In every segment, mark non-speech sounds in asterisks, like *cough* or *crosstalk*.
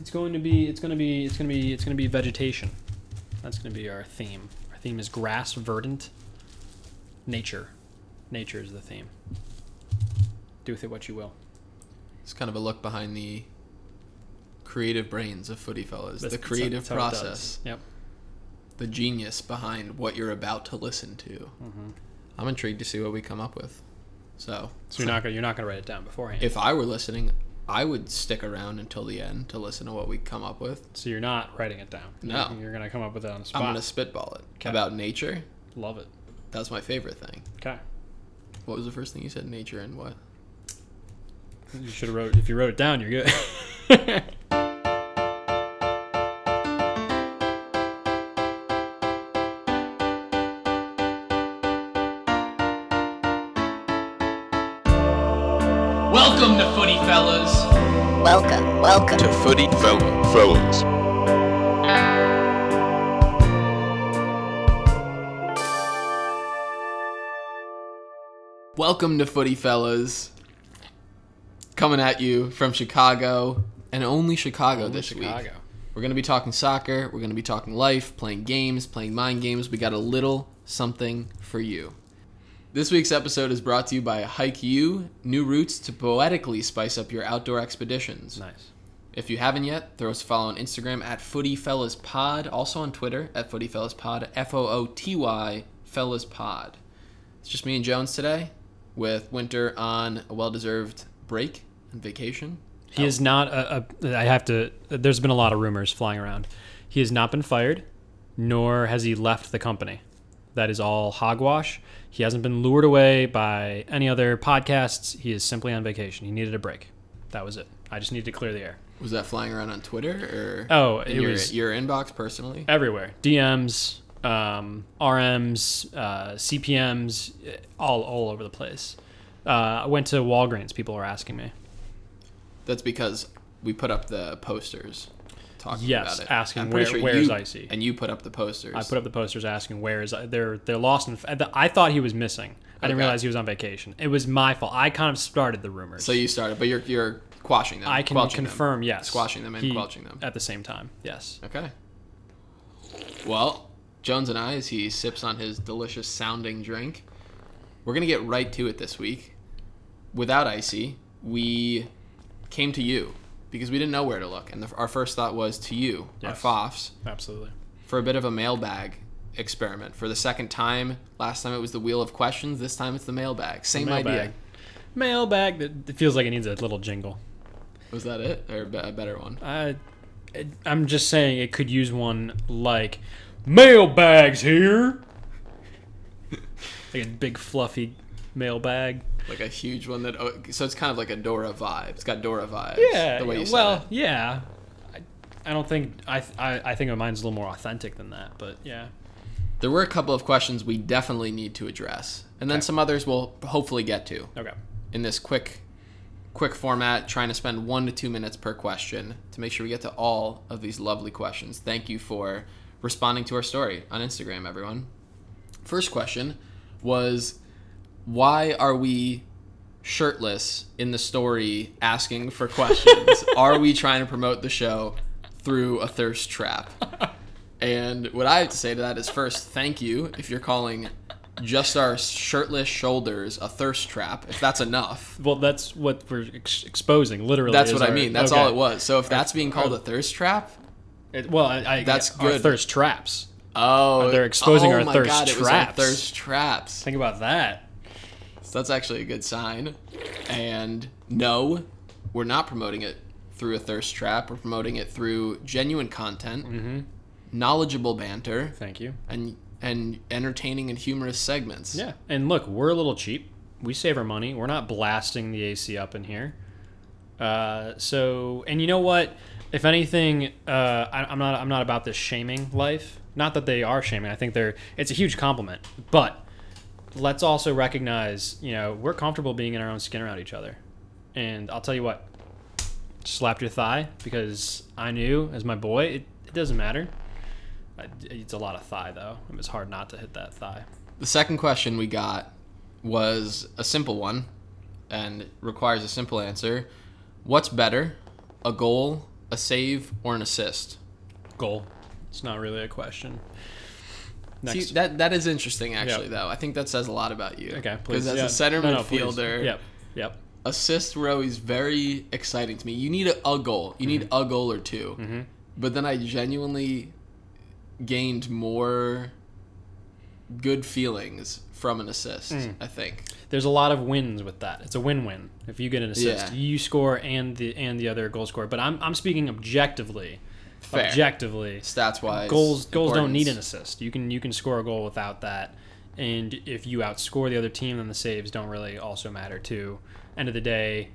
It's going to be. It's going to be. It's going to be. It's going to be vegetation. That's going to be our theme. Our theme is grass, verdant, nature. Nature is the theme. Do with it what you will. It's kind of a look behind the creative brains of Footy Fellas, That's- the that's creative it does. process, Yep. the genius behind what you're about to listen to. Mm-hmm. I'm intrigued to see what we come up with. So, So you're *laughs* not gonna you're not gonna write it down beforehand. if I were listening, I would stick around until the end to listen to what we come up with. so you're not writing it down. No. You're, you're gonna come up with it on the spot. I'm gonna spitball it Okay. about nature. Love it. That's my favorite thing. Okay. What was the first thing you said? Nature and what? You should have wrote. If you wrote it down, you're good. *laughs* Welcome, welcome. to Footy Fella Fellas. Welcome to Footy Fellas. Coming at you from Chicago and only Chicago Only this Chicago. week. We're going to be talking soccer, we're going to be talking life, playing games, playing mind games. We got a little something for you. This week's episode is brought to you by Hike U, new routes to poetically spice up your outdoor expeditions. Nice. If you haven't yet, throw us a follow on Instagram at Footy Fellas Pod, also on Twitter at Footy Fellas Pod, F O O T Y Fellas Pod. It's just me and Jones today, with Winter on a well-deserved break and vacation. He is not a, a. I have to. There's been a lot of rumors flying around. He has not been fired, nor has he left the company. That is all hogwash. He hasn't been lured away by any other podcasts. He is simply on vacation. He needed a break. That was it. I just needed to clear the air. Was that flying around on Twitter or Oh, it your, was your inbox personally? everywhere. DMs, um, RMs, uh, CPMs, eh, all all over the place. Uh, I went to Walgreens. People were asking me. That's because we put up the posters talking Yes, about it. asking I'm where- sure where's you, Icy? And you put up the posters. I put up the posters asking where is they're they're lost in. I thought he was missing. I didn't Okay. realize he was on vacation. It was my fault. I kind of started the rumors. So you started, but you're you're quashing them. I can quelching them. confirm yes, Squashing them and He- quelching them. at the same time. Yes. Okay. Well, Jones and I, as he sips on his delicious sounding drink, we're going to get right to it this week. Without Icy, we came to you because we didn't know where to look. And the, our first thought was to you, Yes. our FOFs, Absolutely. for a bit of a mailbag experiment. For the second time, last time it was the wheel of questions, this time it's the mailbag. Same idea. Mailbag. Mailbag. That it feels like it needs a little jingle. Was that it? Or a better one? I, I'm just saying it could use one like mailbags here. *laughs* like a big fluffy mailbag. Like a huge one that. Oh, so it's kind of like a Dora vibe. It's got Dora vibes. Yeah. The way you well, yeah. I, I don't think I, I I think mine's a little more authentic than that, but yeah. There were a couple of questions we definitely need to address, and then Okay. some others we'll hopefully get to Okay. in this quick, quick format. Trying to spend one to two minutes per question to make sure we get to all of these lovely questions. Thank you for responding to our story on Instagram, everyone. First question was, why are we shirtless in the story asking for questions? *laughs* are we trying to promote the show through a thirst trap? *laughs* And what I have to say to that is first, thank you if you're calling just our shirtless shoulders a thirst trap. If that's enough, Well, that's what we're ex- exposing. Literally, that's what I mean. That's okay. all it was. So if that's being called a thirst trap, It- well, I, I, That's our good. thirst traps. oh, They're exposing oh our my thirst God, it was our traps. thirst traps. Think about that. So that's actually a good sign. And no, we're not promoting it through a thirst trap. We're promoting it through genuine content, Mm-hmm. knowledgeable banter, Thank you. and and entertaining and humorous segments. Yeah, and look, we're a little cheap. We save our money. We're not blasting the AC up in here. Uh, so, and you know what? If anything, uh, I, I'm not. I'm not about this shaming life. Not that they are shaming. I think they're. It's a huge compliment. But let's also recognize, you know, we're comfortable being in our own skin around each other. And I'll tell you what, slapped your thigh because I knew as my boy, it, it doesn't matter. It's a lot of thigh though. It was hard not to hit that thigh. The second question we got was a simple one and requires a simple answer. What's better, a goal a save or an assist? Goal. It's not really a question. Next. See, that that is interesting actually Yep. though. I think that says a lot about you. okay, please. Because as yeah. a center No, no, midfielder, Yep. Yep. assists were always very exciting to me. You need a, a goal. You need Mm-hmm. a goal or 2 But then I genuinely gained more good feelings from an assist. Mm. I think. There's a lot of wins with that. It's a win-win. If you get an assist, Yeah. you score and the and the other goal scorer. But I'm I'm speaking objectively. Fair. Objectively, Stats wise, goals goals don't need an assist. You can you can score a goal without that. And if you outscore the other team, then the saves don't really also matter too. End of the day,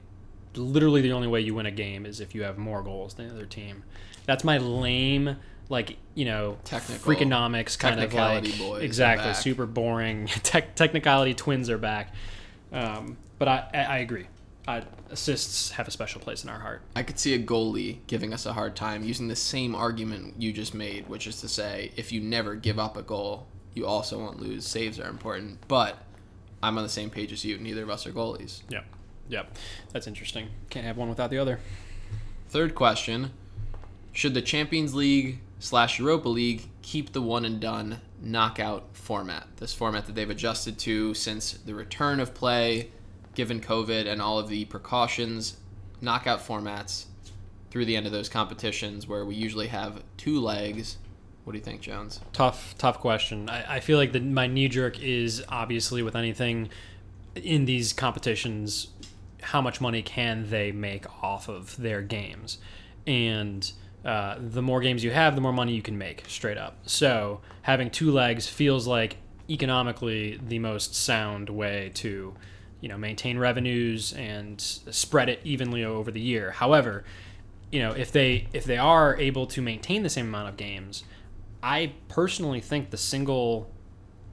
literally the only way you win a game is if you have more goals than the other team. That's my lame like you know Technical- freakonomics kind of like technicality boys are exactly super boring. *laughs* Tech, technicality twins are back. Um, but I, I, I agree. I, assists have a special place in our heart. I could see a goalie giving us a hard time using the same argument you just made, which is to say, if you never give up a goal, you also won't lose. Saves are important, but I'm on the same page as you. Neither of us are goalies. yep. Yep. That's interesting. Can't have one without the other. Third question: Should the Champions League slash Europa League keep the one and done knockout format? This format that they've adjusted to since the return of play, given COVID and all of the precautions. Knockout formats through the end of those competitions, where we usually have two legs. What do you think, Jones? tough tough question i, I feel like the, my knee jerk is obviously with anything in these competitions how much money can they make off of their games and uh, the more games you have the more money you can make straight up so having two legs feels like economically the most sound way to you know maintain revenues and spread it evenly over the year however you know if they if they are able to maintain the same amount of games I personally think the single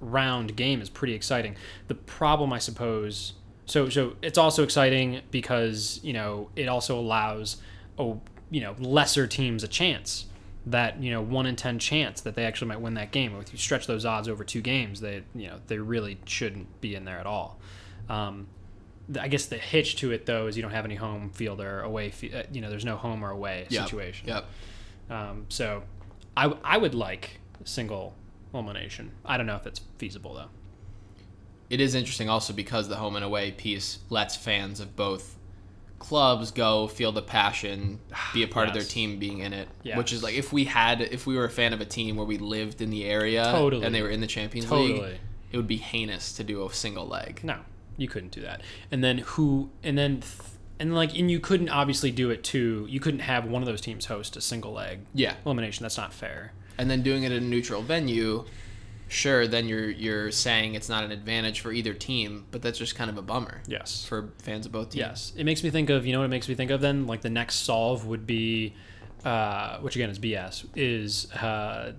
round game is pretty exciting. The problem, I suppose, so so it's also exciting because you know it also allows oh you know lesser teams a chance that you know one in ten chance that they actually might win that game. If you stretch those odds over two games, they you know they really shouldn't be in there at all. Um, I guess the hitch to it though is you don't have any home field or away. Fe- uh, you know, there's no home or away Yep. situation. Yep. Um, so I, I would like single elimination. I don't know if it's feasible though. It is interesting also because the home and away piece lets fans of both clubs go feel the passion, be a part of their team being in it. Yes. Which is like if we had if we were a fan of a team where we lived in the area Totally. and they were in the Champions League, Totally. it would be heinous to do a single leg. No, you couldn't do that. And then who? And then th- and like and you couldn't obviously do it too. You couldn't have one of those teams host a single leg Yeah. elimination. That's not fair. And then doing it at a neutral venue, sure, then you're you're saying it's not an advantage for either team, but that's just kind of a bummer. Yes. For fans of both teams. Yes, it makes me think of you know what it makes me think of then like the next solve would be, uh, which again is BS, is uh,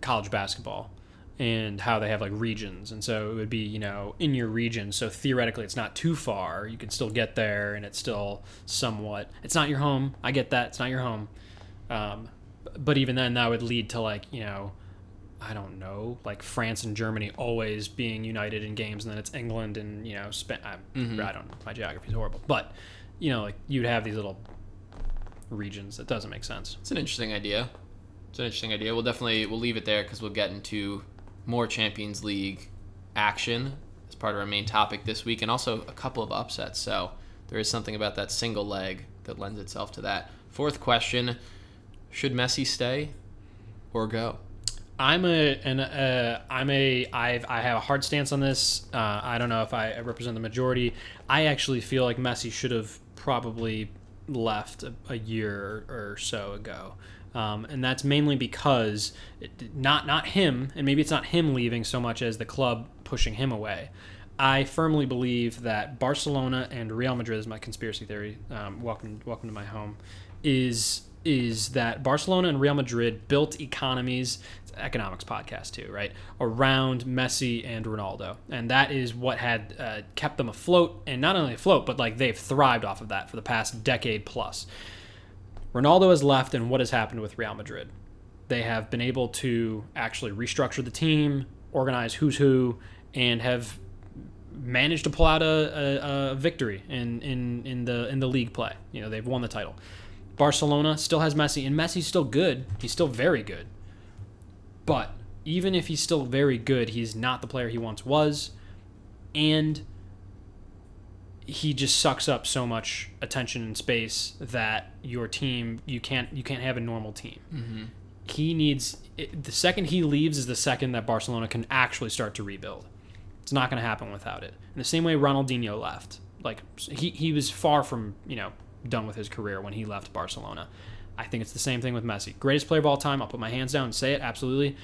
college basketball and how they have like regions, and so it would be you know in your region. So theoretically, it's not too far. You can still get there, and it's still somewhat. It's not your home. I get that. It's not your home. Um, but even then, that would lead to like you know. I don't know, like France and Germany always being united in games, and then it's England and you know Spain. I, mm-hmm. I don't know, my geography is horrible, but you know, like you'd have these little regions. That doesn't make sense. It's an interesting idea. It's an interesting idea. We'll definitely we'll leave it there because we'll get into more Champions League action as part of our main topic this week, and also a couple of upsets. So there is something about that single leg that lends itself to that. Fourth question: Should Messi stay or go? I'm a an uh, I'm a I've I have a hard stance on this. Uh, I don't know if I represent the majority. I actually feel like Messi should have probably left a, a year or so ago, um, and that's mainly because it, not not him, and maybe it's not him leaving so much as the club pushing him away. I firmly believe that Barcelona and Real Madrid is my conspiracy theory. Um, welcome, welcome to my home. Is is that Barcelona and Real Madrid built economies, economics podcast too, right, around Messi and Ronaldo, and that is what had uh, kept them afloat, and not only afloat, but like they've thrived off of that for the past decade plus. Ronaldo has left, and what has happened with Real Madrid? They have been able to actually restructure the team, organize who's who, and have managed to pull out a, a, a victory in, in, in the in the league play. You know, they've won the title. Barcelona still has Messi, and Messi's still good. He's still very good. But even if he's still very good, he's not the player he once was, and he just sucks up so much attention and space that your team you can't you can't have a normal team. Mm-hmm. He needs it, the second he leaves is the second that Barcelona can actually start to rebuild. It's not going to happen without it. In the same way Ronaldinho left, like he he was far from you know done with his career when he left Barcelona. I think it's the same thing with Messi. Greatest player of all time. I'll put my hands down and say it absolutely.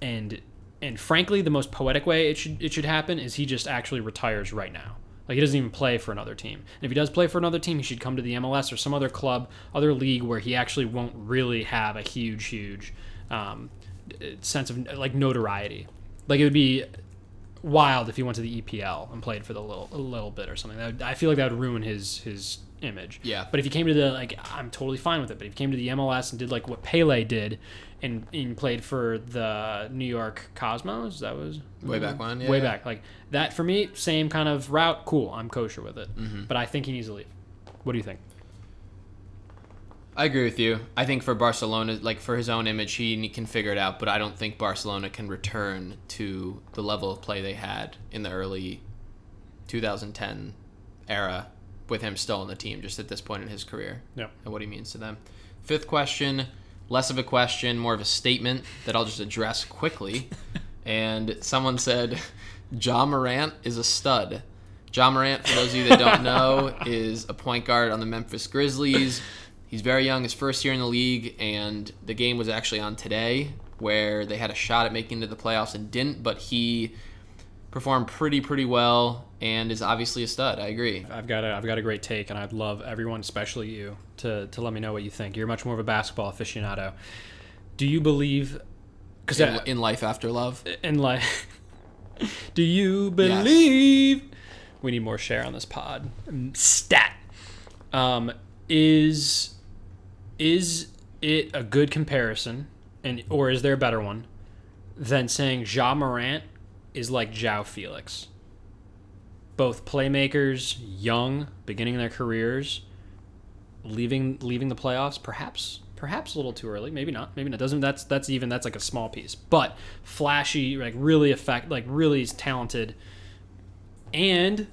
And and frankly, the most poetic way it should it should happen is he just actually retires right now. Like he doesn't even play for another team. And if he does play for another team, he should come to the MLS or some other club, other league where he actually won't really have a huge, huge um, sense of like notoriety. Like it would be wild if he went to the EPL and played for the little a little bit or something. That would, I feel like that would ruin his his image. Yeah. But if he came to the like, I'm totally fine with it. But if he came to the MLS and did like what Pele did, and, and played for the New York Cosmos, that was Way back when, yeah, way yeah. back. Like that for me, same kind of route. Cool, I'm kosher with it. Mm-hmm. But I think he needs to leave. What do you think? I agree with you. I think for Barcelona, like for his own image, he can figure it out. But I don't think Barcelona can return to the level of play they had in the early 2010 era with him still on the team, just at this point in his career Yep. and what he means to them. Fifth question, less of a question, more of a statement that I'll just address quickly. *laughs* and someone said, Ja Morant is a stud. Ja Morant, for those of you that don't *laughs* know, is a point guard on the Memphis Grizzlies. He's very young, his first year in the league, and the game was actually on today where they had a shot at making it to the playoffs and didn't, but he performed pretty, pretty well and is obviously a stud. I agree. I've got a I've got a great take, and I'd love everyone, especially you, to to let me know what you think. You're much more of a basketball aficionado. Do you believe? Because In, in life after love. in life *laughs* do you believe? We need more share on this pod. Stat. Um, is is it a good comparison, and or is there a better one than saying Ja Morant is like João Félix? Both playmakers, young, beginning their careers, leaving leaving the playoffs, perhaps perhaps a little too early, maybe not, maybe not. Doesn't that's that's even that's like a small piece, but flashy, like really effect, like really talented, and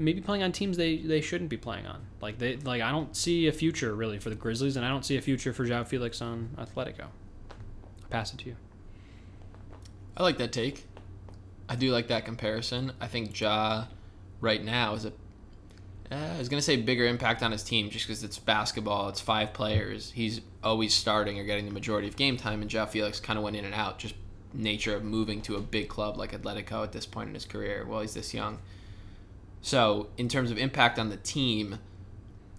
maybe playing on teams they they shouldn't be playing on. Like they like I don't see a future really for the Grizzlies, and I don't see a future for João Félix on Atletico. I pass it to you. I like that take. I do like that comparison. I think Ja right now is a uh, I was gonna say bigger impact on his team just because it's basketball. It's five players. He's always starting or getting the majority of game time, and Ja Felix kind of went in and out. Just nature of moving to a big club like Atletico at this point in his career Well, he's this young. So in terms of impact on the team,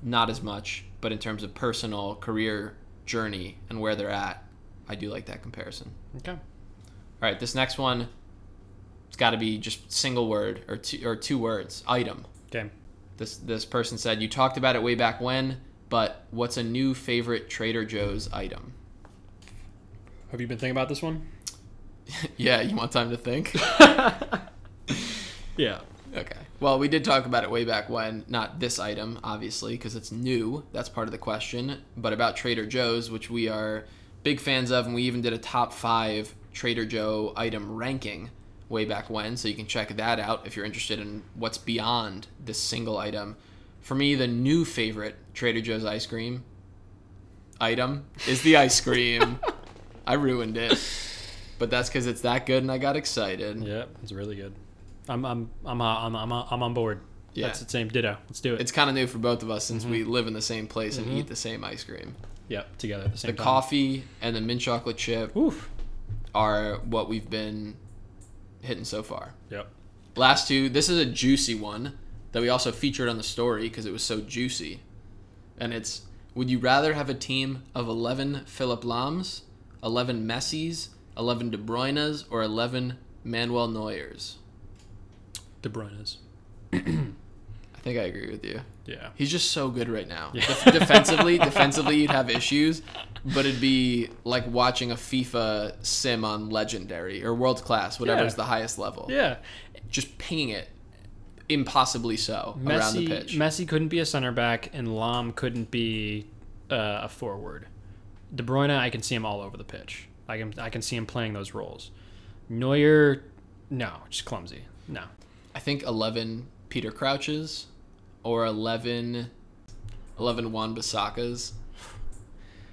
not as much. But in terms of personal career journey and where they're at, I do like that comparison. Okay. All right, this next one, it's got to be just single word or two or two words. Item. Okay. This this person said you talked about it way back when, but what's a new favorite Trader Joe's item? Have you been thinking about this one? *laughs* yeah, you want time to think? *laughs* Yeah. okay. Well, we did talk about it way back when. Not this item, obviously, because it's new. That's part of the question. But about Trader Joe's, which we are big fans of, and we even did a top five Trader Joe item ranking way back when. So you can check that out if you're interested in what's beyond this single item. For me, the new favorite Trader Joe's ice cream item is the ice cream. *laughs* I ruined it. But that's because it's that good and I got excited. Yeah, it's really good. I'm I'm I'm uh, I'm I'm, uh, I'm on board. Yeah. That's the same ditto. Let's do it. It's kind of new for both of us since we mm-hmm. live in the same place and mm-hmm. eat the same ice cream. yep, together the same The time. coffee and the mint chocolate chip Oof. are what we've been hitting so far. Yep. Last two, this is a juicy one that we also featured on the story because it was so juicy. And it's Would you rather have a team of 11 Philipp Lahms, 11 Messis, 11 De Bruynes, or 11 Manuel Neuers? De Bruyne's. *clears throat* I think I agree with you. Yeah. He's just so good right now. Def- defensively, defensively you'd have issues, but it'd be like watching a FIFA sim on legendary or world class, whatever Yeah. is the highest level. Yeah. Just pinging it impossibly so around the Messi, pitch. Messi couldn't be a center back, and Lahm couldn't be uh, a forward. De Bruyne, I can see him all over the pitch. I can I can see him playing those roles. Neuer, no, just clumsy. No, I think 11 Peter Crouches or 11 11 Wan-Bissakas.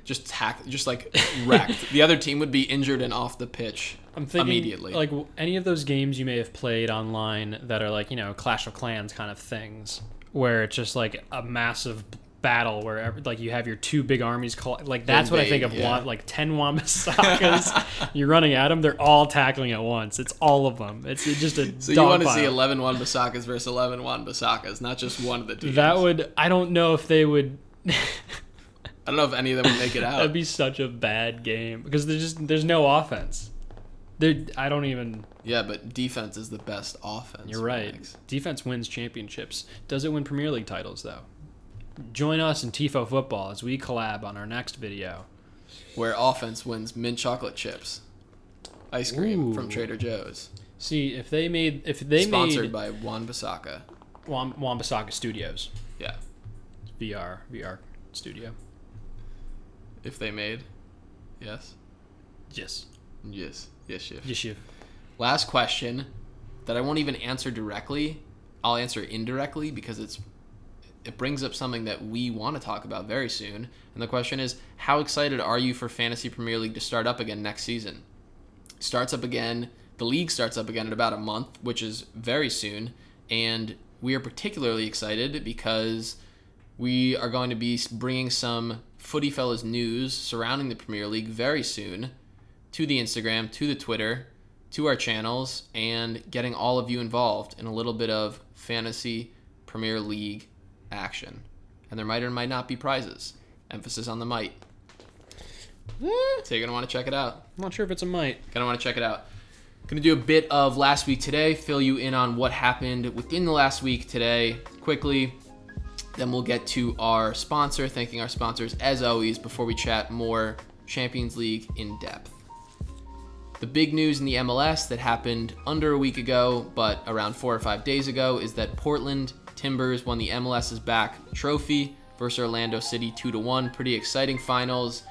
Just tack, just like wrecked. the other team would be injured and off the pitch I'm thinking immediately. like any of those games you may have played online that are like you know Clash of Clans kind of things, where it's just like a massive battle where like you have your two big armies call like that's what I think of yeah. Like 10 Wan-Bissakas *laughs* you're running at them they're all tackling at once it's all of them it's just a *laughs* so you want to see 11 Wan-Bissakas versus 11 Wan-Bissakas, not just one of the teams. that would I don't know if they would *laughs* I don't know if any of them would make it out. that'd be such a bad game because there's just there's no offense there I don't even yeah, but defense is the best offense. You're right. Max. Defense wins championships. Does it win Premier League titles though? Join us in Tifo Football as we collab on our next video. Where offense wins mint chocolate chips, ice cream from Trader Joe's, See if they made if they sponsored made by Wan-Bissaka. Wam- Wan-Bissaka Studios Yeah, VR VR studio. if they made, yes, Yes. yes, yes, yes. Yes. you- Last question that I won't even answer directly. I'll answer indirectly because it's it brings up something that we want to talk about very soon. And the question is, how excited are you for Fantasy Premier League to start up again next season? Starts up again. The league starts up again in about a month, which is very soon, and we are particularly excited because we are going to be bringing some Footy Fellas news surrounding the Premier League very soon to the Instagram, to the Twitter, to our channels, and getting all of you involved in a little bit of fantasy Premier League action. And there might or might not be prizes. Emphasis on the might. Hmm. So you're gonna want to check it out. I'm not sure if it's a might. Gonna want to check it out. Gonna do a bit of last week today, fill you in on what happened within the last week today quickly. Then we'll get to our sponsor, thanking our sponsors as always before we chat more Champions League in depth. The big news in the MLS that happened under a week ago, but around four or five days ago, is that Portland Timbers won the MLS's back trophy versus Orlando City 2 to 1. Pretty exciting finals.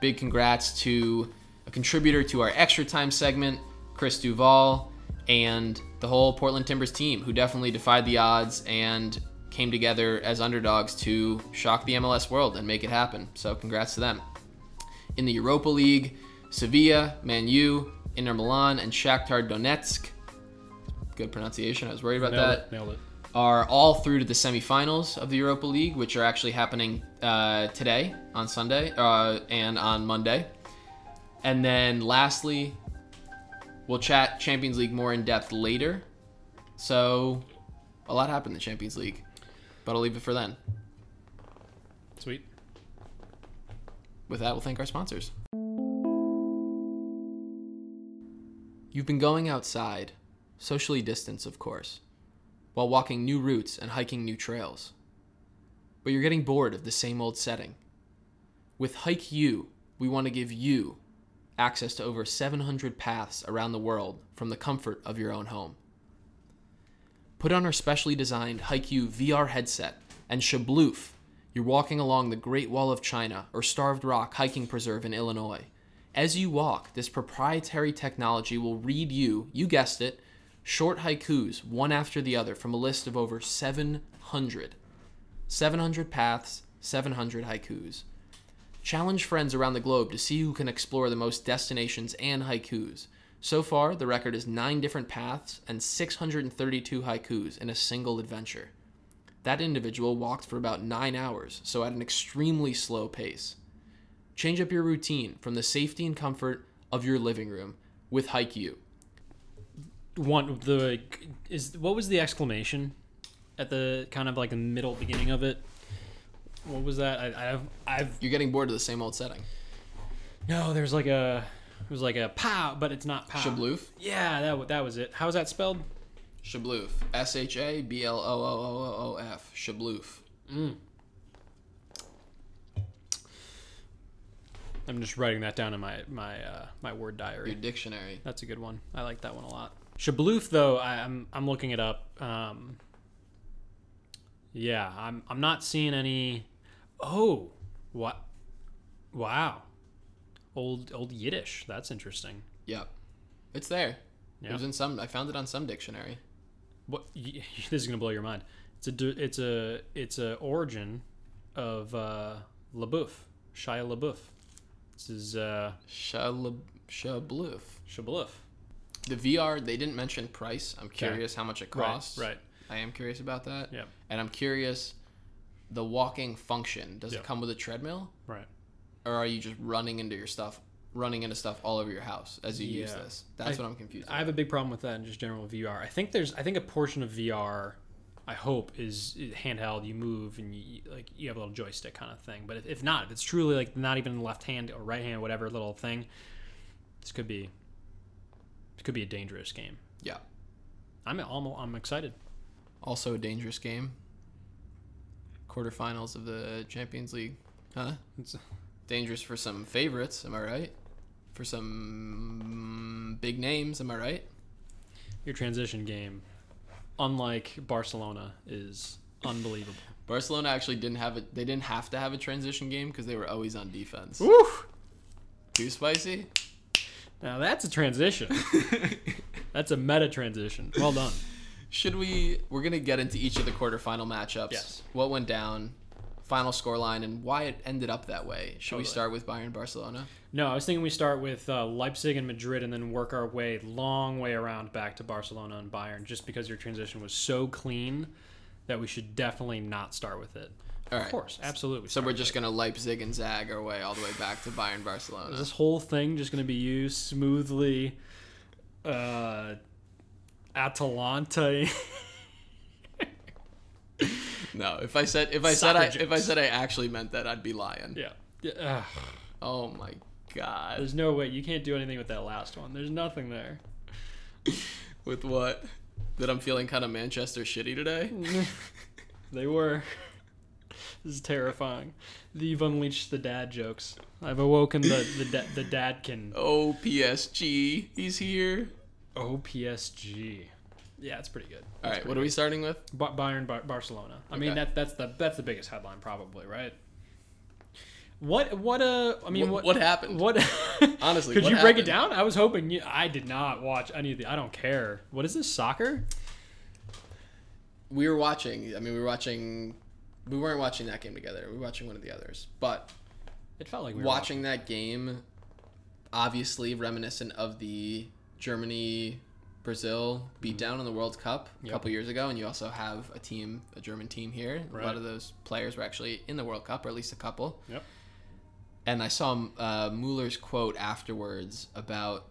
Big congrats to a contributor to our extra time segment, Chris Duval, and the whole Portland Timbers team, who definitely defied the odds and came together as underdogs to shock the MLS world and make it happen. So, congrats to them. In the Europa League, Sevilla, Man U, Inter Milan, and Shakhtar Donetsk. Good pronunciation. I was worried about Nailed that it. Nailed it. Are all through to the semifinals of the Europa League, which are actually happening uh, today on Sunday uh, and on Monday. And then lastly, we'll chat Champions League more in depth later. So a lot happened in the Champions League, but I'll leave it for then. Sweet. With that, we'll thank our sponsors. You've been going outside, socially distanced, of course, while walking new routes and hiking new trails. But you're getting bored of the same old setting. With Hike U, we want to give you access to over 700 paths around the world from the comfort of your own home. Put on our specially designed HiQ VR headset and shabloof. You're walking along the Great Wall of China or Starved Rock Hiking Preserve in Illinois. As you walk, this proprietary technology will read you, you guessed it, short haikus one after the other from a list of over 700. 700 paths, 700 haikus. Challenge friends around the globe to see who can explore the most destinations and haikus. So far, the record is 9 different paths and 632 haikus in a single adventure. That individual walked for about 9 hours, so at an extremely slow pace. Change up your routine from the safety and comfort of your living room with HikeU. One the is what was the exclamation at the kind of like the middle beginning of it? What was that? I, I've I've You're getting bored of the same old setting. no. There's like a it was like a pow, but it's not pow. Shabloof? Yeah, that wa- that was it. How was that spelled? Shabloof. S H A B L O O O O O F. Shabloof. I'm just writing that down in my my uh, my word diary. Your dictionary. That's a good one. I like that one a lot. Shabloof, though, I, I'm I'm looking it up. Um, Yeah, I'm I'm not seeing any. Oh, what? Wow, old old Yiddish. That's interesting. Yep. It's there. It was in some. I found it on some dictionary. What? *laughs* This is gonna blow your mind. It's a it's a it's a origin of uh, LaBeouf, Shia LaBeouf. This is uh, Shalab- Shabloof. Shabaluf. The VR. They didn't mention price. I'm curious how much it costs. Right, right. I am curious about that. Yep. And I'm curious. The walking function does Yeah. it come with a treadmill, Right. or are you just running into your stuff, running into stuff all over your house as you use Yeah. this? That's I- what I'm confused. I have a big problem with that in just general VR. I think there's I think a portion of VR I hope is handheld. You move and you like you have a little joystick kind of thing. But if, if not, if it's truly like not even left hand or right hand, whatever little thing, this could be it could be a dangerous game. yeah. I'm I'm, I'm excited. Also a dangerous game. Quarterfinals of the Champions League, huh? It's, Dangerous for some favorites, am I right? For some big names, am I right? your transition game, unlike Barcelona, is unbelievable. *laughs* Barcelona actually didn't have it. They didn't have to have a transition game because they were always on defense. Woo! Too spicy. Now that's a transition. *laughs* that's a meta transition. Well done. Should we? We're gonna get into each of the quarterfinal matchups. Yes. What went down, final scoreline, and why it ended up that way. Should we start with Bayern Barcelona? No, I was thinking we start with uh, Leipzig and Madrid and then work our way long way around back to Barcelona and Bayern just because your transition was so clean that we should definitely not start with it. All Of right. course, absolutely. So we're just gonna Leipzig and zag our way all the way back to Bayern Barcelona. Is this whole thing just going to be you smoothly uh Atalanta *laughs* No, if I said if I said I, if I said I actually meant that, I'd be lying. Yeah. yeah. Oh my god. there's no way you can't do anything with that last one. There's nothing there. With what? That I'm feeling kind of Manchester shitty today. *laughs* They were. *laughs* This is terrifying. You've unleashed the dad jokes. I've awoken the the, da- the dadkin. *laughs* Oh PSG, he's here. OPSG. Yeah, it's pretty good. All right, what are we starting with? Ba- Bayern, Bar- Barcelona. I mean, Okay. that that's the that's the biggest headline probably, right? What what uh I mean What- what what happened? What *laughs* Honestly, could what you break it down? I was hoping you. I did not watch any of the. I don't care. What is this soccer? We were watching. I mean, we were watching. We weren't watching that game together. We were watching one of the others. But It felt like we were watching that game, obviously reminiscent of the Germany Brazil beatdown in the World Cup a Mm-hmm. Yep. couple years ago, and you also have a team, a German team here. A lot of those players were actually in the World Cup, or at least a couple. Yep. And I saw uh, Mueller's quote afterwards about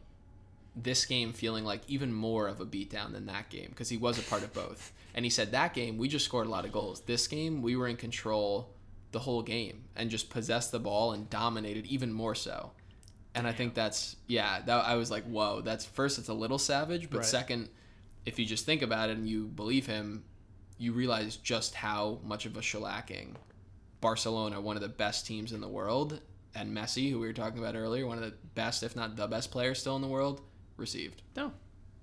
this game feeling like even more of a beatdown than that game because he was a part of both. And he said that game we just scored a lot of goals. This game we were in control the whole game and just possessed the ball and dominated even more so. And I think that's yeah, that I was like, whoa, that's first it's a little savage, but Right. second, if you just think about it and you believe him, you realize just how much of a shellacking Barcelona, one of the best teams in the world, and Messi, who we were talking about earlier, one of the best, if not the best player still in the world, received. No,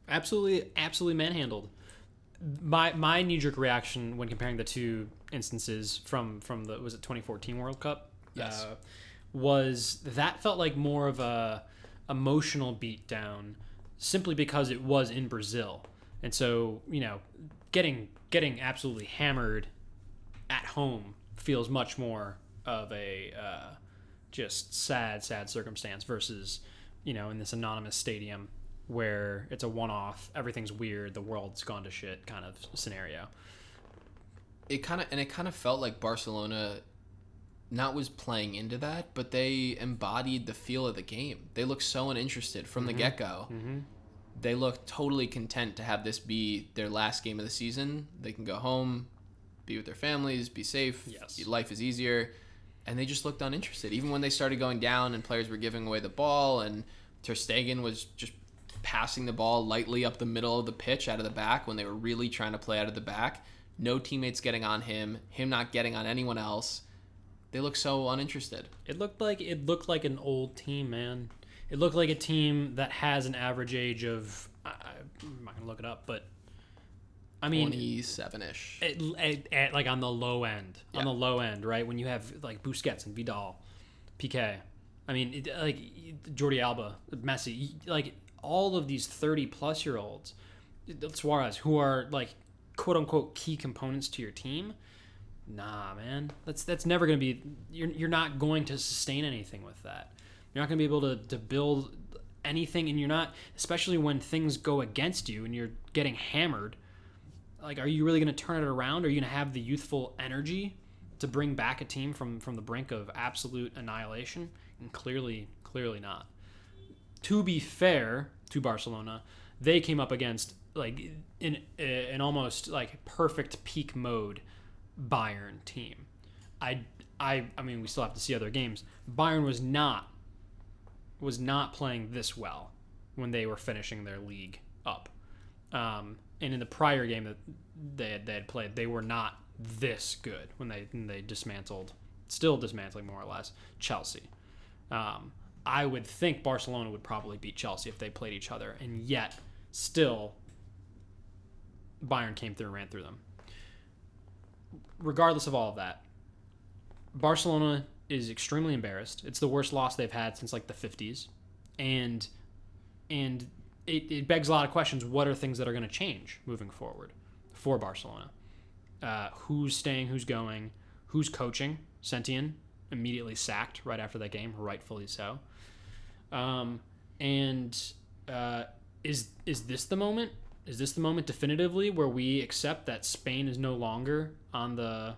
absolutely, absolutely manhandled. My my knee jerk reaction when comparing the two instances from from the was it 2014 World Cup? Yes. Uh, was that felt like more of a emotional beatdown simply because it was in Brazil, and so you know, getting getting absolutely hammered at home feels much more of a uh, just sad, sad circumstance versus, you know, in this anonymous stadium where it's a one off, everything's weird, the world's gone to shit kind of scenario. It kind of and it kind of felt like Barcelona not was playing into that, but they embodied the feel of the game. They looked so uninterested from the mm-hmm. get go. Mm-hmm. They looked totally content to have this be their last game of the season. They can go home, be with their families, be safe. Yes. Life is easier. And they just looked uninterested. Even when they started going down and players were giving away the ball and Ter Stegen was just passing the ball lightly up the middle of the pitch out of the back when they were really trying to play out of the back. No teammates getting on him, him not getting on anyone else. They look so uninterested. It looked like it looked like an old team, man. It looked like a team that has an average age of I, I'm not gonna look it up, but I mean, 27 ish. like on the low end, on the low end, right? When you have like Busquets and Vidal, Piqué, I mean, it, like Jordi Alba, Messi, like all of these thirty plus year olds, Suarez, who are like quote unquote key components to your team. Nah, man, that's that's never going to be. You're you're not going to sustain anything with that. You're not going to be able to to build anything, and you're not, especially when things go against you and you're getting hammered like are you really going to turn it around are you going to have the youthful energy to bring back a team from from the brink of absolute annihilation and clearly clearly not to be fair to barcelona they came up against like in an almost like perfect peak mode bayern team. I i i mean we still have to see other games. Bayern was not was not playing this well when they were finishing their league up. Um, and in the prior game that they had, they had played, they were not this good when they when they dismantled, still dismantling more or less Chelsea. Um, I would think Barcelona would probably beat Chelsea if they played each other, and yet still Bayern came through and ran through them. Regardless of all of that, Barcelona is extremely embarrassed. It's the worst loss they've had since like the 50s, and and it, it begs a lot of questions. What are things that are going to change moving forward for Barcelona? Uh, who's staying? Who's going? Who's coaching? Setién immediately sacked right after that game, rightfully so. Um, and uh, is is this the moment? Is this the moment definitively where we accept that Spain is no longer on the,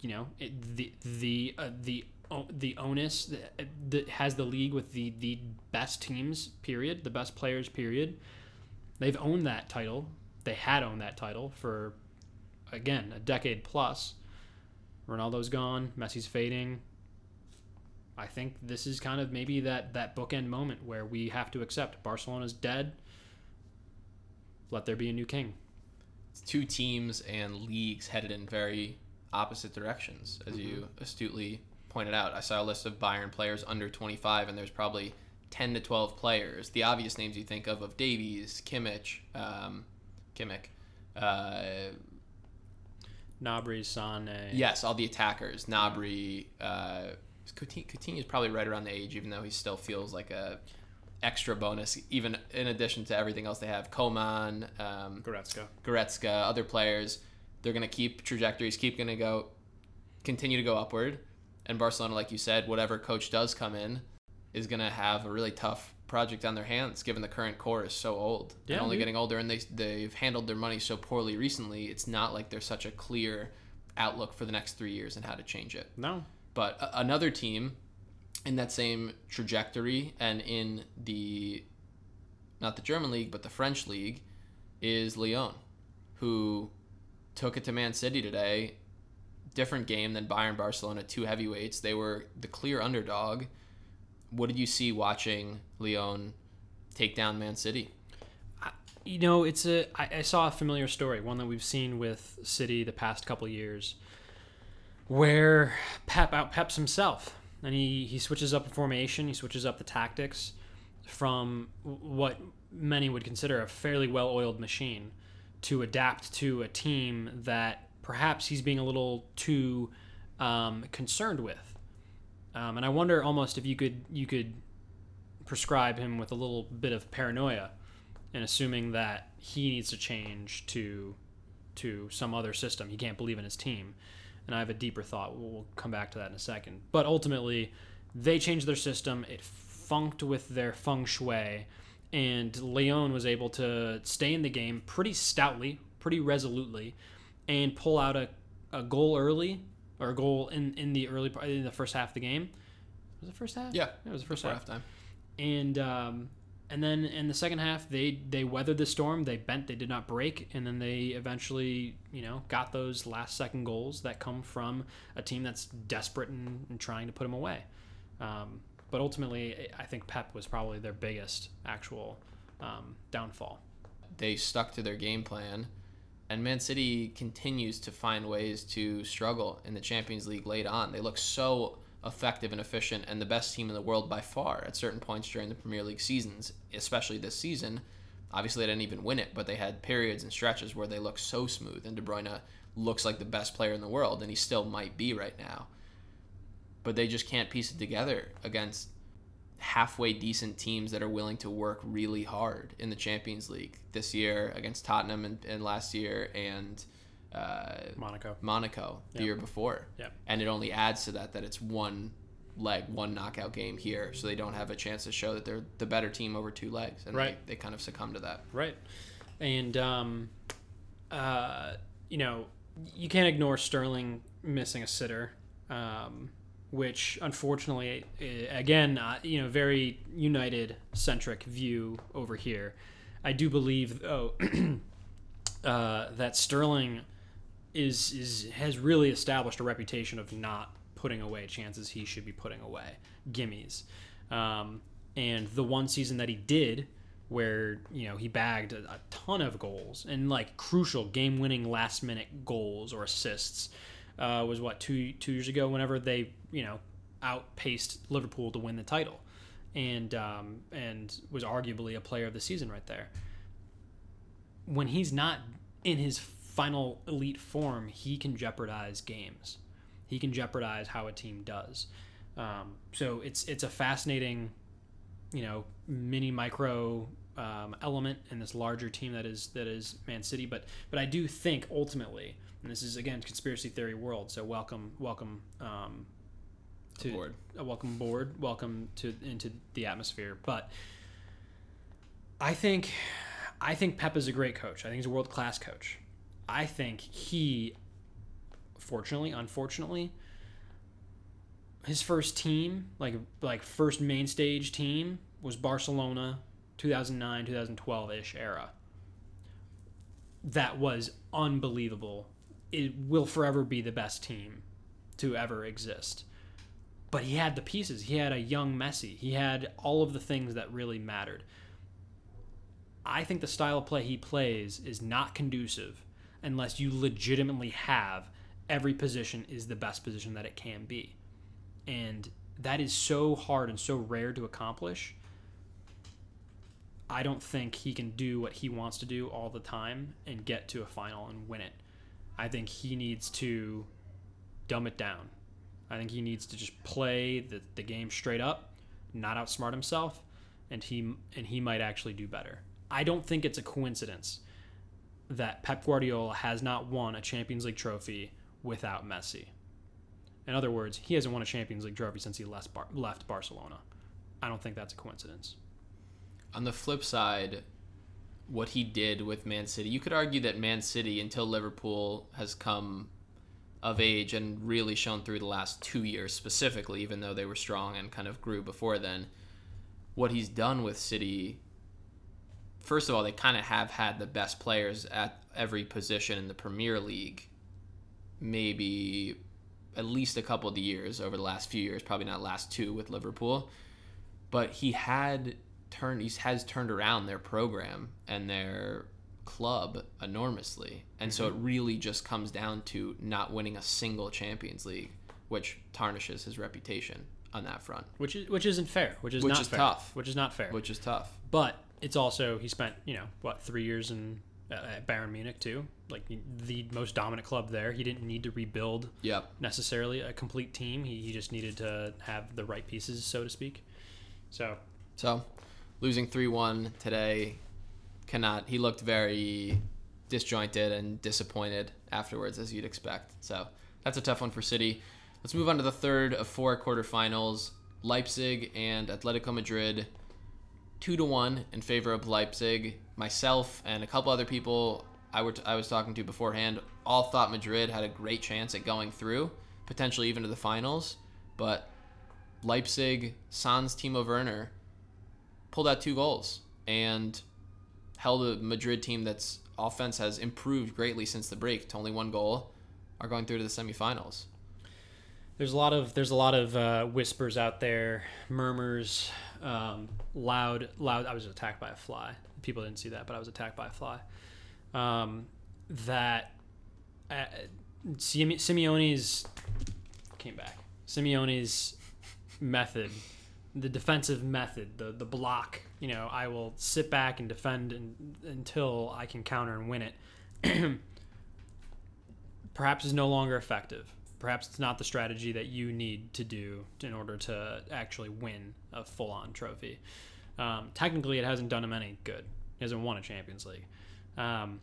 you know, the the uh, the the onus that, that has the league with the the best teams period the best players period? They've owned that title. They had owned that title for again a decade plus. Ronaldo's gone. Messi's fading i think this is kind of maybe that that bookend moment where we have to accept barcelona's dead let there be a new king two teams and leagues headed in very opposite directions, as you Mm-hmm. astutely pointed out. I saw a list of Bayern players under 25, and there's probably 10 to 12 players. The obvious names you think of of Davies, Kimmich, um, Kimmich, uh, Gnabry, Sane. yes, all the attackers, Gnabry, uh, Coutinho, is probably right around the age, even though he still feels like a extra bonus, even in addition to everything else they have. Coman, um, Goretzka. Goretzka, other players, they're going to keep trajectories, keep going to go, continue to go upward. And Barcelona, like you said, whatever coach does come in, is going to have a really tough project on their hands, given the current core is so old Yeah, and only getting older, and they they've handled their money so poorly recently. It's not like there's such a clear outlook for the next three years and how to change it. No. But a- another team in that same trajectory and in the not the German league but the French league is Lyon, who took it to Man City today. Different game than Bayern Barcelona, two heavyweights. They were the clear underdog. What did you see watching Lyon take down Man City? You know, it's a. I, I saw a familiar story, one that we've seen with City the past couple years, where Pep out Peps himself, and he he switches up the formation, he switches up the tactics from what many would consider a fairly well-oiled machine to adapt to a team that perhaps he's being a little too um, concerned with. Um, and I wonder almost if you could you could prescribe him with a little bit of paranoia and assuming that he needs to change to to some other system. He can't believe in his team. And I have a deeper thought. We'll, come back to that in a second. But ultimately, they changed their system. It funked with their feng shui, and Lyon was able to stay in the game pretty stoutly, pretty resolutely, and pull out a, a goal early or a goal in, in the early part in the first half of the game. Was it first half? Yeah, it was the first half time. and um, and then in the second half they they weathered the storm they bent they did not break and then they eventually you know got those last second goals that come from a team that's desperate and, and trying to put them away um, but ultimately i think pep was probably their biggest actual um, downfall they stuck to their game plan. And Man City continues to find ways to struggle in the Champions League late on. They look so effective and efficient and the best team in the world by far at certain points during the Premier League seasons, especially this season. Obviously, they didn't even win it, but they had periods and stretches where they looked so smooth, and De Bruyne looks like the best player in the world, and he still might be right now. But they just can't piece it together against halfway decent teams that are willing to work really hard in the Champions League this year against Tottenham and, and last year and uh, Monaco. Monaco the Yep. year before. Yep. And it only adds to that that it's one leg, one knockout game here, so they don't have a chance to show that they're the better team over two legs, and Right. they, they kind of succumb to that. Right. And, um, uh, you know, you can't ignore Sterling missing a sitter, um, which unfortunately, eh, again, uh, you know, very United centric view over here. I do believe, though, *clears throat* uh, that Sterling is is has really established a reputation of not putting away chances he should be putting away, gimmies. Um, and the one season that he did, where you know he bagged a, a ton of goals and like crucial game-winning last-minute goals or assists, uh, was what two two years ago. Whenever they you know outpaced Liverpool to win the title, and um, and was arguably a player of the season right there when he's not in his final elite form, he can jeopardize games. He can jeopardize how a team does. Um, so it's it's a fascinating, you know, mini micro um, element in this larger team that is that is Man City. But but I do think ultimately, and this is again conspiracy theory world. So welcome welcome um, to Aboard. uh, welcome board, welcome to into the atmosphere. But I think I think Pep is a great coach. I think he's a world class coach. I think he, fortunately, unfortunately, his first team, like like first main stage team, was Barcelona, 2009, 2012 ish era. That was unbelievable. It will forever be the best team to ever exist. But he had the pieces. He had a young Messi. He had all of the things that really mattered. I think the style of play he plays is not conducive unless you legitimately have every position is the best position that it can be. And that is so hard and so rare to accomplish. I don't think he can do what he wants to do all the time and get to a final and win it. I think he needs to dumb it down. I think he needs to just play the, the game straight up, not outsmart himself, and he and he might actually do better. I don't think it's a coincidence that Pep Guardiola has not won a Champions League trophy without Messi. In other words, he hasn't won a Champions League trophy since he left, Bar- left Barcelona. I don't think that's a coincidence. On the flip side, what he did with Man City, you could argue that Man City, until Liverpool has come of age and really shown through the last two years specifically, even though they were strong and kind of grew before then, what he's done with City, first of all, they kind of have had the best players at every position in the Premier League, maybe at least a couple of the years over the last few years, probably not last two with Liverpool. But he had turned he has turned around their program and their club enormously. And so it mm-hmm. really just comes down to not winning a single Champions League, which tarnishes his reputation on that front, Which is which isn't fair. Which is Which not is fair. tough. Which is not fair. which is tough. But it's also he spent you know what three years in uh, at Bayern Munich too, like the most dominant club there. He didn't need to rebuild Yep. necessarily a complete team. He, he just needed to have the right pieces, so to speak. So So, losing 3 1 today cannot. He looked very disjointed and disappointed afterwards, as you'd expect. So, that's a tough one for City. Let's move on to the third of four quarterfinals Leipzig and Atletico Madrid. Two to one in favor of Leipzig. Myself and a couple other people I, were I was talking to beforehand all thought Madrid had a great chance at going through, potentially even to the finals. But Leipzig, Sans Timo Werner, pulled out two goals and held a Madrid team that's offense has improved greatly since the break to only one goal, are going through to the semifinals. There's a lot of there's a lot of uh, whispers out there, murmurs, um, loud loud. I was attacked by a fly. People didn't see that, but I was attacked by a fly. Um, that uh, Simeone's came back. Simeone's method the defensive method, the the block. You know, I will sit back and defend until I can counter and win it. *clears throat* Perhaps is no longer effective. Perhaps it's not the strategy that you need to do in order to actually win a full-on trophy. Um, technically, it hasn't done him any good. He hasn't won a Champions League. Um,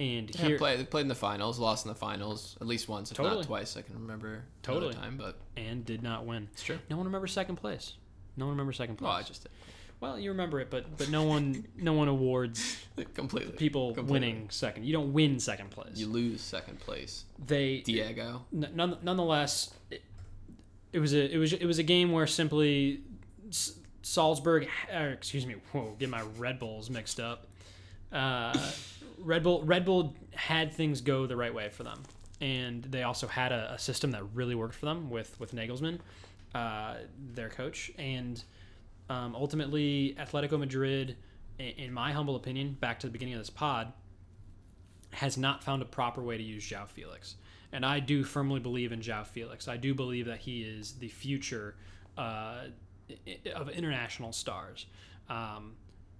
and Yeah, here, played, they played in the finals, lost in the finals at least once, if Totally. not twice. I can remember Totally. time, but and did not win. it's true. No one remembers second place. No one remembers second place. Well, I just did. Well, you remember it, but but no one no one awards *laughs* completely people Completely. winning second. You don't win second place. You lose second place. they Diego. n- none, nonetheless, it, it was a it was it was a game where simply S- Salzburg, or excuse me, whoa, get my Red Bulls mixed up. Uh, *laughs* Red Bull Red Bull had things go the right way for them, and they also had a, a system that really worked for them with with Nagelsmann, uh, their coach, and um, ultimately Atletico Madrid, in my humble opinion, back to the beginning of this pod, has not found a proper way to use João Félix. And I do firmly believe in João Félix. I do believe that he is the future uh, of international stars. Um,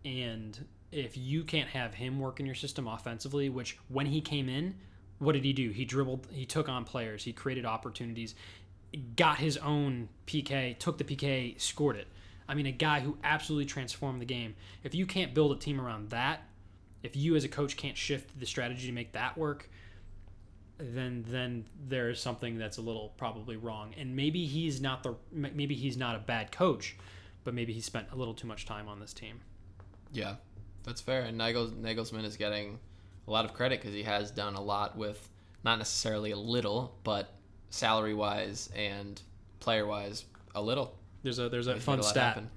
and if you can't have him work in your system offensively, which when he came in, what did he do? He dribbled, he took on players, he created opportunities, got his own PK, took the PK, scored it. I mean, a guy who absolutely transformed the game. If you can't build a team around that, if you as a coach can't shift the strategy to make that work, then then there is something that's a little probably wrong. And maybe he's not the maybe he's not a bad coach, but maybe he spent a little too much time on this team. Yeah, that's fair. And Nagels, Nagelsmann is getting a lot of credit because he has done a lot with not necessarily a little, but salary wise and player wise, a little. There's a there's a He's fun stat happen.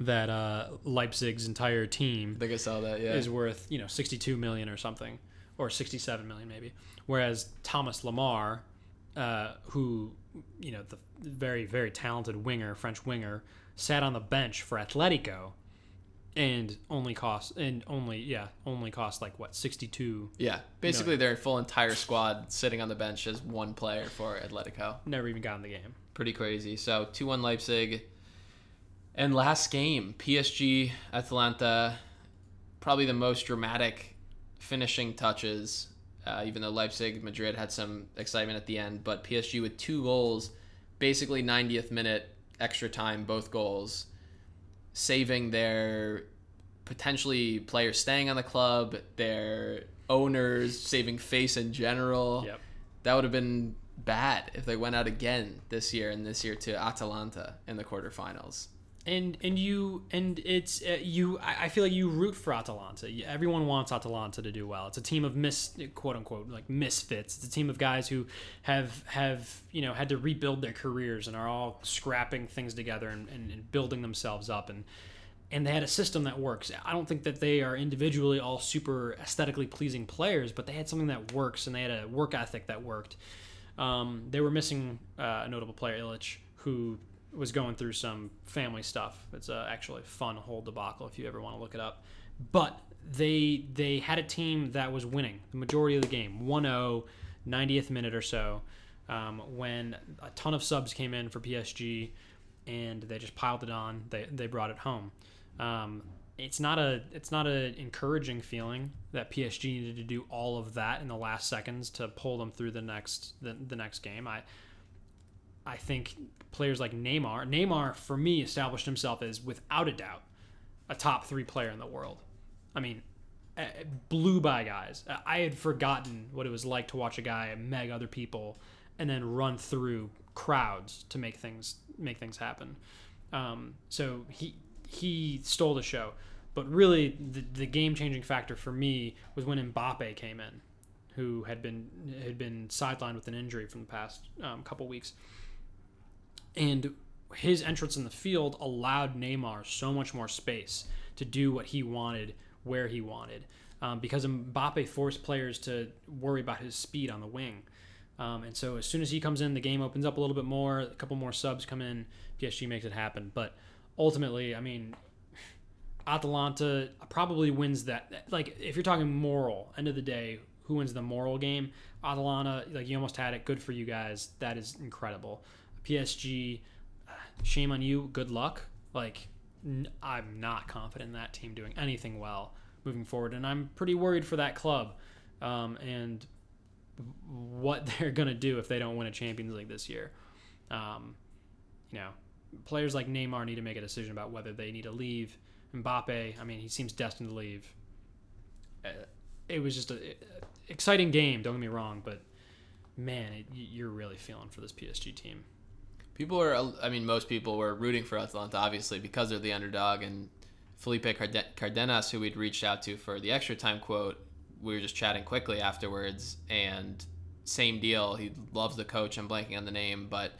that uh, Leipzig's entire team I think I saw that. Yeah. is worth you know 62 million or something or 67 million maybe whereas thomas lemar uh, who you know the very very talented winger french winger sat on the bench for atletico and only cost and only yeah only cost like what 62 yeah. Basically, their full entire squad sitting on the bench as one player for Atletico. never even got in the game Pretty crazy. So 2 1 Leipzig. And last game, PSG Atalanta, probably the most dramatic finishing touches. Uh, even though Leipzig Madrid had some excitement at the end, but PSG with two goals, basically 90th minute extra time, both goals, saving their potentially players staying on the club, their owners, saving face in general. Yep. That would have been bad if they went out again this year and this year to Atalanta in the quarterfinals. and and you and it's uh, you I I feel like you root for Atalanta. Everyone wants Atalanta to do well. It's a team of mis quote unquote like misfits. It's a team of guys who have have you know had to rebuild their careers and are all scrapping things together and, and, and building themselves up and and they had a system that works. I don't think that they are individually all super aesthetically pleasing players, but they had something that works and they had a work ethic that worked. Um, they were missing uh, a notable player, Iličić, who was going through some family stuff. It's uh, actually a fun whole debacle if you ever want to look it up. But they they had a team that was winning the majority of the game, 1-0, 90th minute or so, um, when a ton of subs came in for PSG, and they just piled it on. They they brought it home. Um, it's not a it's not a encouraging feeling that PSG needed to do all of that in the last seconds to pull them through the next the, the next game. I I think players like Neymar, Neymar for me established himself as without a doubt a top 3 player in the world. I mean, eh, blew by guys. I had forgotten what it was like to watch a guy meg other people and then run through crowds to make things make things happen. Um, so he he stole the show, but really the, the game changing factor for me was when Mbappe came in, who had been had been sidelined with an injury from the past um, couple weeks, and his entrance in the field allowed Neymar so much more space to do what he wanted where he wanted, um, because Mbappe forced players to worry about his speed on the wing. Um, and so as soon as he comes in, the game opens up a little bit more. A couple more subs come in. PSG makes it happen. But ultimately, I mean, Atalanta probably wins that. Like, if you're talking moral, end of the day, who wins the moral game? Atalanta, like, you almost had it. Good for you guys. That is incredible. PSG, shame on you. Good luck. Like, n- I'm not confident in that team doing anything well moving forward, and I'm pretty worried for that club um, and what *laughs* they're gonna do if they don't win a Champions League this year. Um, you know, players like Neymar need to make a decision about whether they need to leave. Mbappe, I mean, he seems destined to leave. Uh, it was just a, exciting game. Don't get me wrong, but man, it, you're really feeling for this PSG team. People are, I mean, most people were rooting for Atalanta, obviously, because they're the underdog. And Felipe Cardenas, who we'd reached out to for the extra time quote, we were just chatting quickly afterwards. And same deal. He loves the coach. I'm blanking on the name, but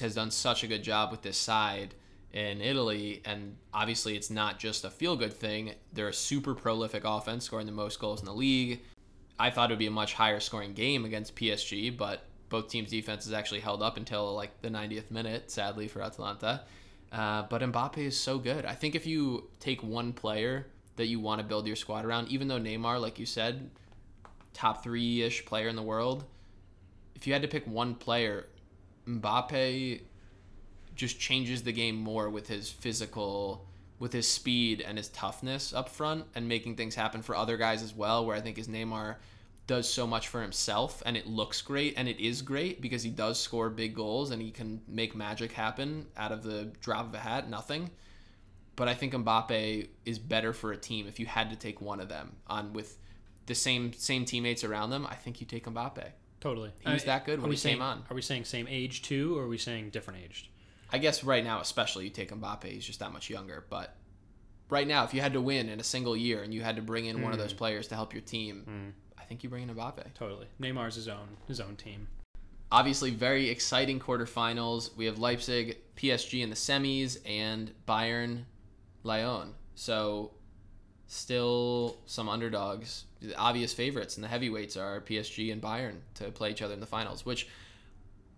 has done such a good job with this side in Italy. And obviously, it's not just a feel good thing. They're a super prolific offense, scoring the most goals in the league. I thought it would be a much higher scoring game against PSG, but both teams' defenses actually held up until like the 90th minute, sadly for Atalanta. Uh, but Mbappe is so good. I think if you take one player that you want to build your squad around, even though Neymar, like you said, top three ish player in the world, if you had to pick one player, Mbappe just changes the game more with his physical with his speed and his toughness up front and making things happen for other guys as well where I think his Neymar does so much for himself and it looks great and it is great because he does score big goals and he can make magic happen out of the drop of a hat nothing. But I think Mbappe is better for a team if you had to take one of them. On with the same same teammates around them I think you take Mbappe Totally, He was uh, that good when we he saying, came on. Are we saying same age too, or are we saying different aged? I guess right now, especially, you take Mbappe. He's just that much younger. But right now, if you had to win in a single year and you had to bring in one of those hmm. players to help your team, hmm. I think you bring in Mbappe. Totally, Neymar's his own his own team. Obviously, very exciting quarterfinals. We have Leipzig, PSG in the semis, and Bayern, Lyon. So, still some underdogs. The obvious favorites and the heavyweights are PSG and Bayern to play each other in the finals, which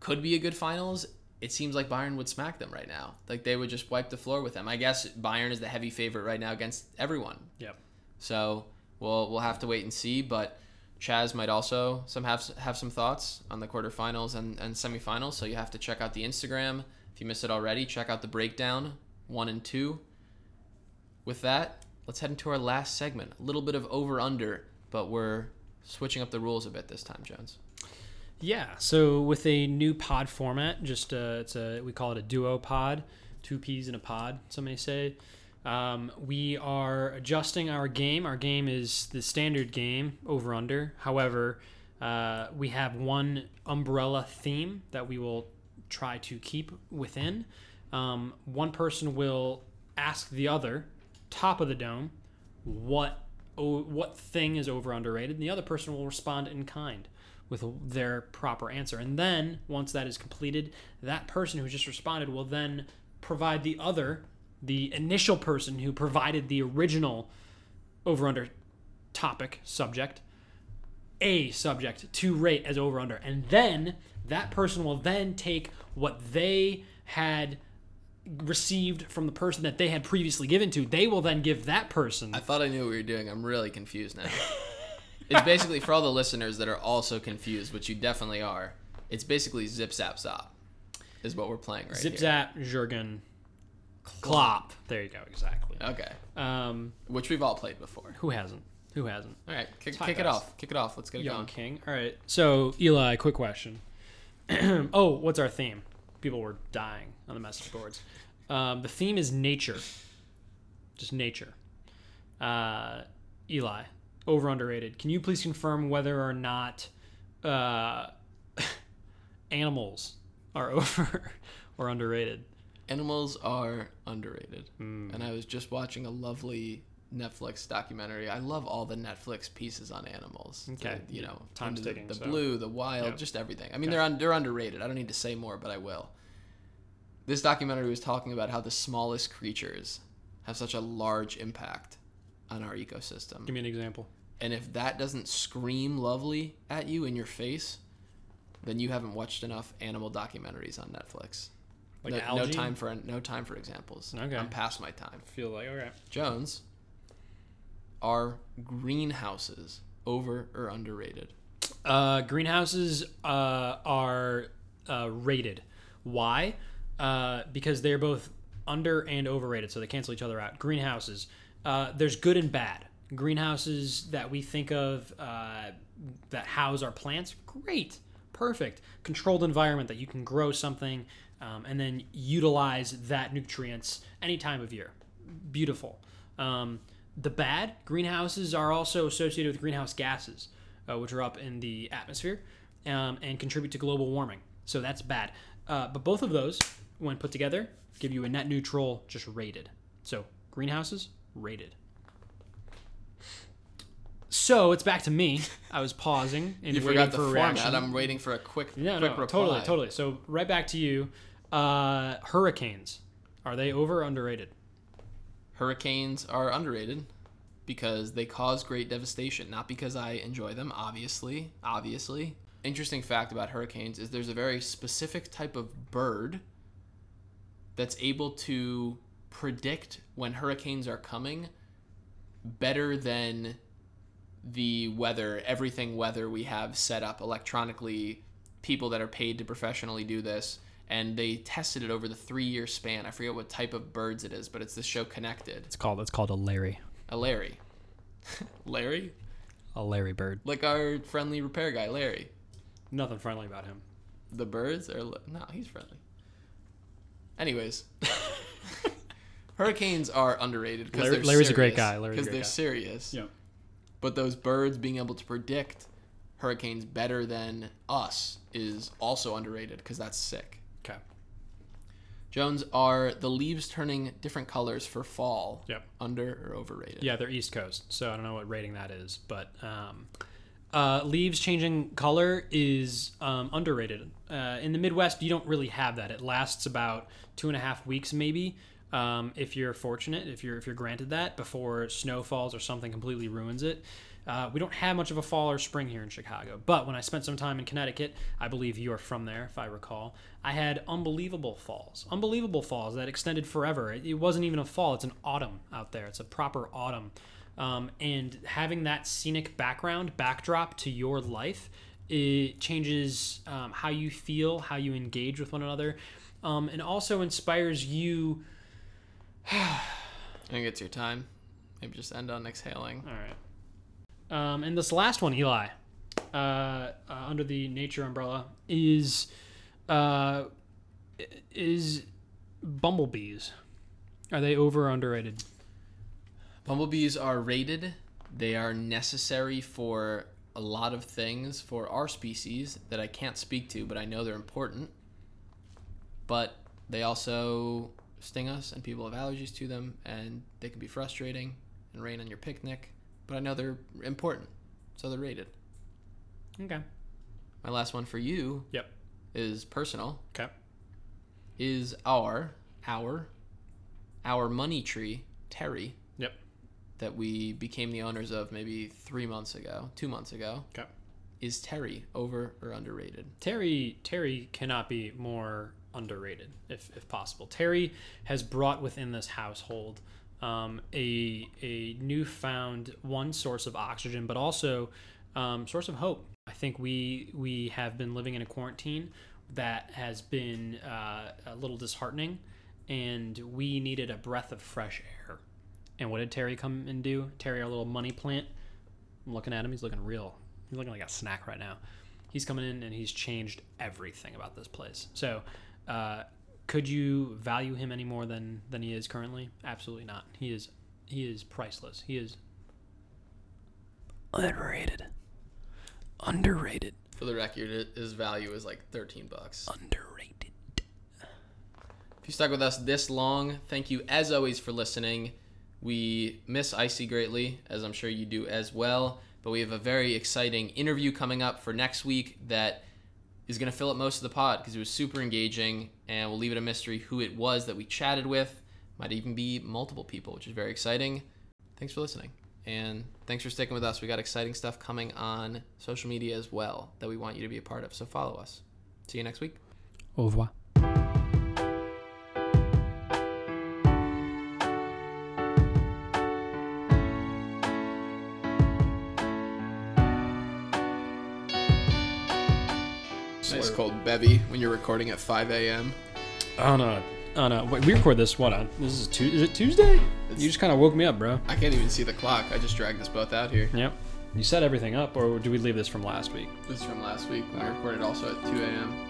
could be a good finals. It seems like Bayern would smack them right now. Like they would just wipe the floor with them. I guess Bayern is the heavy favorite right now against everyone. Yep. So we'll we'll have to wait and see. But Chaz might also some have have some thoughts on the quarterfinals and, and semifinals. So you have to check out the Instagram. If you missed it already, check out the breakdown one and two. With that, let's head into our last segment. A little bit of over under, but we're switching up the rules a bit this time, Jones. Yeah. So with a new pod format, just uh, it's a we call it a duo pod, two peas in a pod. Some may say. Um, we are adjusting our game. Our game is the standard game over under. However, uh, we have one umbrella theme that we will try to keep within. Um, one person will ask the other, top of the dome, what what thing is over underrated, and the other person will respond in kind with their proper answer. And then once that is completed, that person who just responded will then provide the other, the initial person who provided the original over under topic subject a subject to rate as over under and then that person will then take what they had received from the person that they had previously given to they will then give that person I thought I knew what we were doing. I'm really confused now. *laughs* it's basically for all the listeners that are also confused, which you definitely are. It's basically zip zap zop, is what we're playing right zip here. zap jurgen Klopp. there you go exactly Okay, um which we've all played before. who hasn't who hasn't All right, kick, Tie kick it off. Kick it off. Let's get it Young going. King. All right. So, Eli, quick question. *clears throat* oh, what's our theme? People were dying on the message boards. Um, the theme is nature. Just nature. Uh, Eli, over underrated. Can you please confirm whether or not uh, *laughs* animals are *laughs* over or underrated? Animals are underrated, Hmm. and I was just watching a lovely Netflix documentary. I love all the Netflix pieces on animals. Okay. The- you know, Time's the, The so- blue, the wild, Yep. just everything. I mean, they're un, they're underrated. I don't need to say more, but I will. This documentary was talking about how the smallest creatures have such a large impact on our ecosystem. Give me an example. And if that doesn't scream lovely at you in your face, then you haven't watched enough animal documentaries on Netflix. Like no, no time for no time for examples. Okay. I'm past my time. Feel like okay. Jones, are greenhouses over or underrated? Uh, greenhouses uh, are uh, rated. Why? Uh, because they're both under and overrated, so they cancel each other out. Greenhouses. Uh, there's good and bad. Greenhouses that we think of uh, that house our plants, great, perfect. Controlled environment that you can grow something um, and then utilize that nutrients any time of year. Beautiful. Um, the bad greenhouses are also associated with greenhouse gases, uh, which are up in the atmosphere um, and contribute to global warming. So that's bad. Uh, but both of those, when put together, give you a net neutral, just rated. So greenhouses, rated. So it's back to me. I was pausing and You waiting forgot the for a format. reaction. I'm waiting for a quick, Yeah, quick no, reply. totally, totally. So right back to you. Uh, hurricanes, are they over or underrated? Hurricanes are underrated because they cause great devastation, not because I enjoy them, obviously. Obviously. Interesting fact about hurricanes is there's a very specific type of bird that's able to predict when hurricanes are coming better than the weather, everything weather we have set up electronically, people that are paid to professionally do this, and they tested it over the three year span. I forget what type of birds it is, but it's the show Connected. It's called it's called a Larry, A Larry. *laughs* Larry? a Larry bird. Like our friendly repair guy, Larry. Nothing friendly about him. The birds are. No, he's friendly. Anyways. *laughs* Hurricanes are underrated because Larry- they're Larry's a great guy. Larry's Because they're guy. serious. Yeah. But those birds being able to predict hurricanes better than us is also underrated because that's sick. Okay. Jones, are the leaves turning different colors for fall? Yep. Under or overrated? Yeah, they're East Coast, so I don't know what rating that is, but um, uh, leaves changing color is um, underrated. Uh, in the Midwest, you don't really have that. It lasts about two and a half weeks, maybe, um, if you're fortunate, if you're if you're granted that before snow falls or something completely ruins it. Uh, we don't have much of a fall or spring here in Chicago, but when I spent some time in Connecticut, I believe you are from there, if I recall. I had unbelievable falls, unbelievable falls that extended forever. It, it wasn't even a fall; it's an autumn out there. It's a proper autumn, um, and having that scenic background backdrop to your life, it changes um, how you feel, how you engage with one another, um, and also inspires you. I think it's your time. Maybe just end on exhaling. All right. Um, and this last one, Eli, uh, uh, under the nature umbrella, is uh, is bumblebees. Are they over or underrated? Bumblebees are rated. They are necessary for a lot of things for our species that I can't speak to, but I know they're important. But they also sting us, and people have allergies to them, and they can be frustrating and rain on your picnic. But I know they're important, so they're rated. Okay. My last one for you Yep. is personal. Okay. Is our our our money tree Terry. That we became the owners of maybe three months ago, two months ago. Okay. Is Terry over or underrated? Terry Terry cannot be more underrated, if, if possible. Terry has brought within this household um, a a newfound one source of oxygen, but also um, source of hope. I think we we have been living in a quarantine that has been uh, a little disheartening, and we needed a breath of fresh air. And what did Terry come and do? Terry, our little money plant. I'm looking at him. He's looking real. He's looking like a snack right now. He's coming in and he's changed everything about this place. So, uh, could you value him any more than than he is currently? Absolutely not. He is he is priceless. He is underrated. Underrated. For the record, his value is like 13 bucks. Underrated. If you stuck with us this long, thank you as always for listening. We miss Icy greatly, as I'm sure you do as well. But we have a very exciting interview coming up for next week that is going to fill up most of the pod because it was super engaging, and we'll leave it a mystery who it was that we chatted with. Might even be multiple people, which is very exciting. Thanks for listening. And thanks for sticking with us. We got exciting stuff coming on social media as well that we want you to be a part of. So follow us. See you next week. Au revoir. Cold bevy when you're recording at 5 a.m. On a on a. wait, We record this what on? This is Tu Is it Tuesday? You just kind of woke me up, bro. I can't even see the clock. I just dragged us both out here. Yep. You set everything up, or do we leave this from last week? This is from last week when I recorded also at 2 a.m.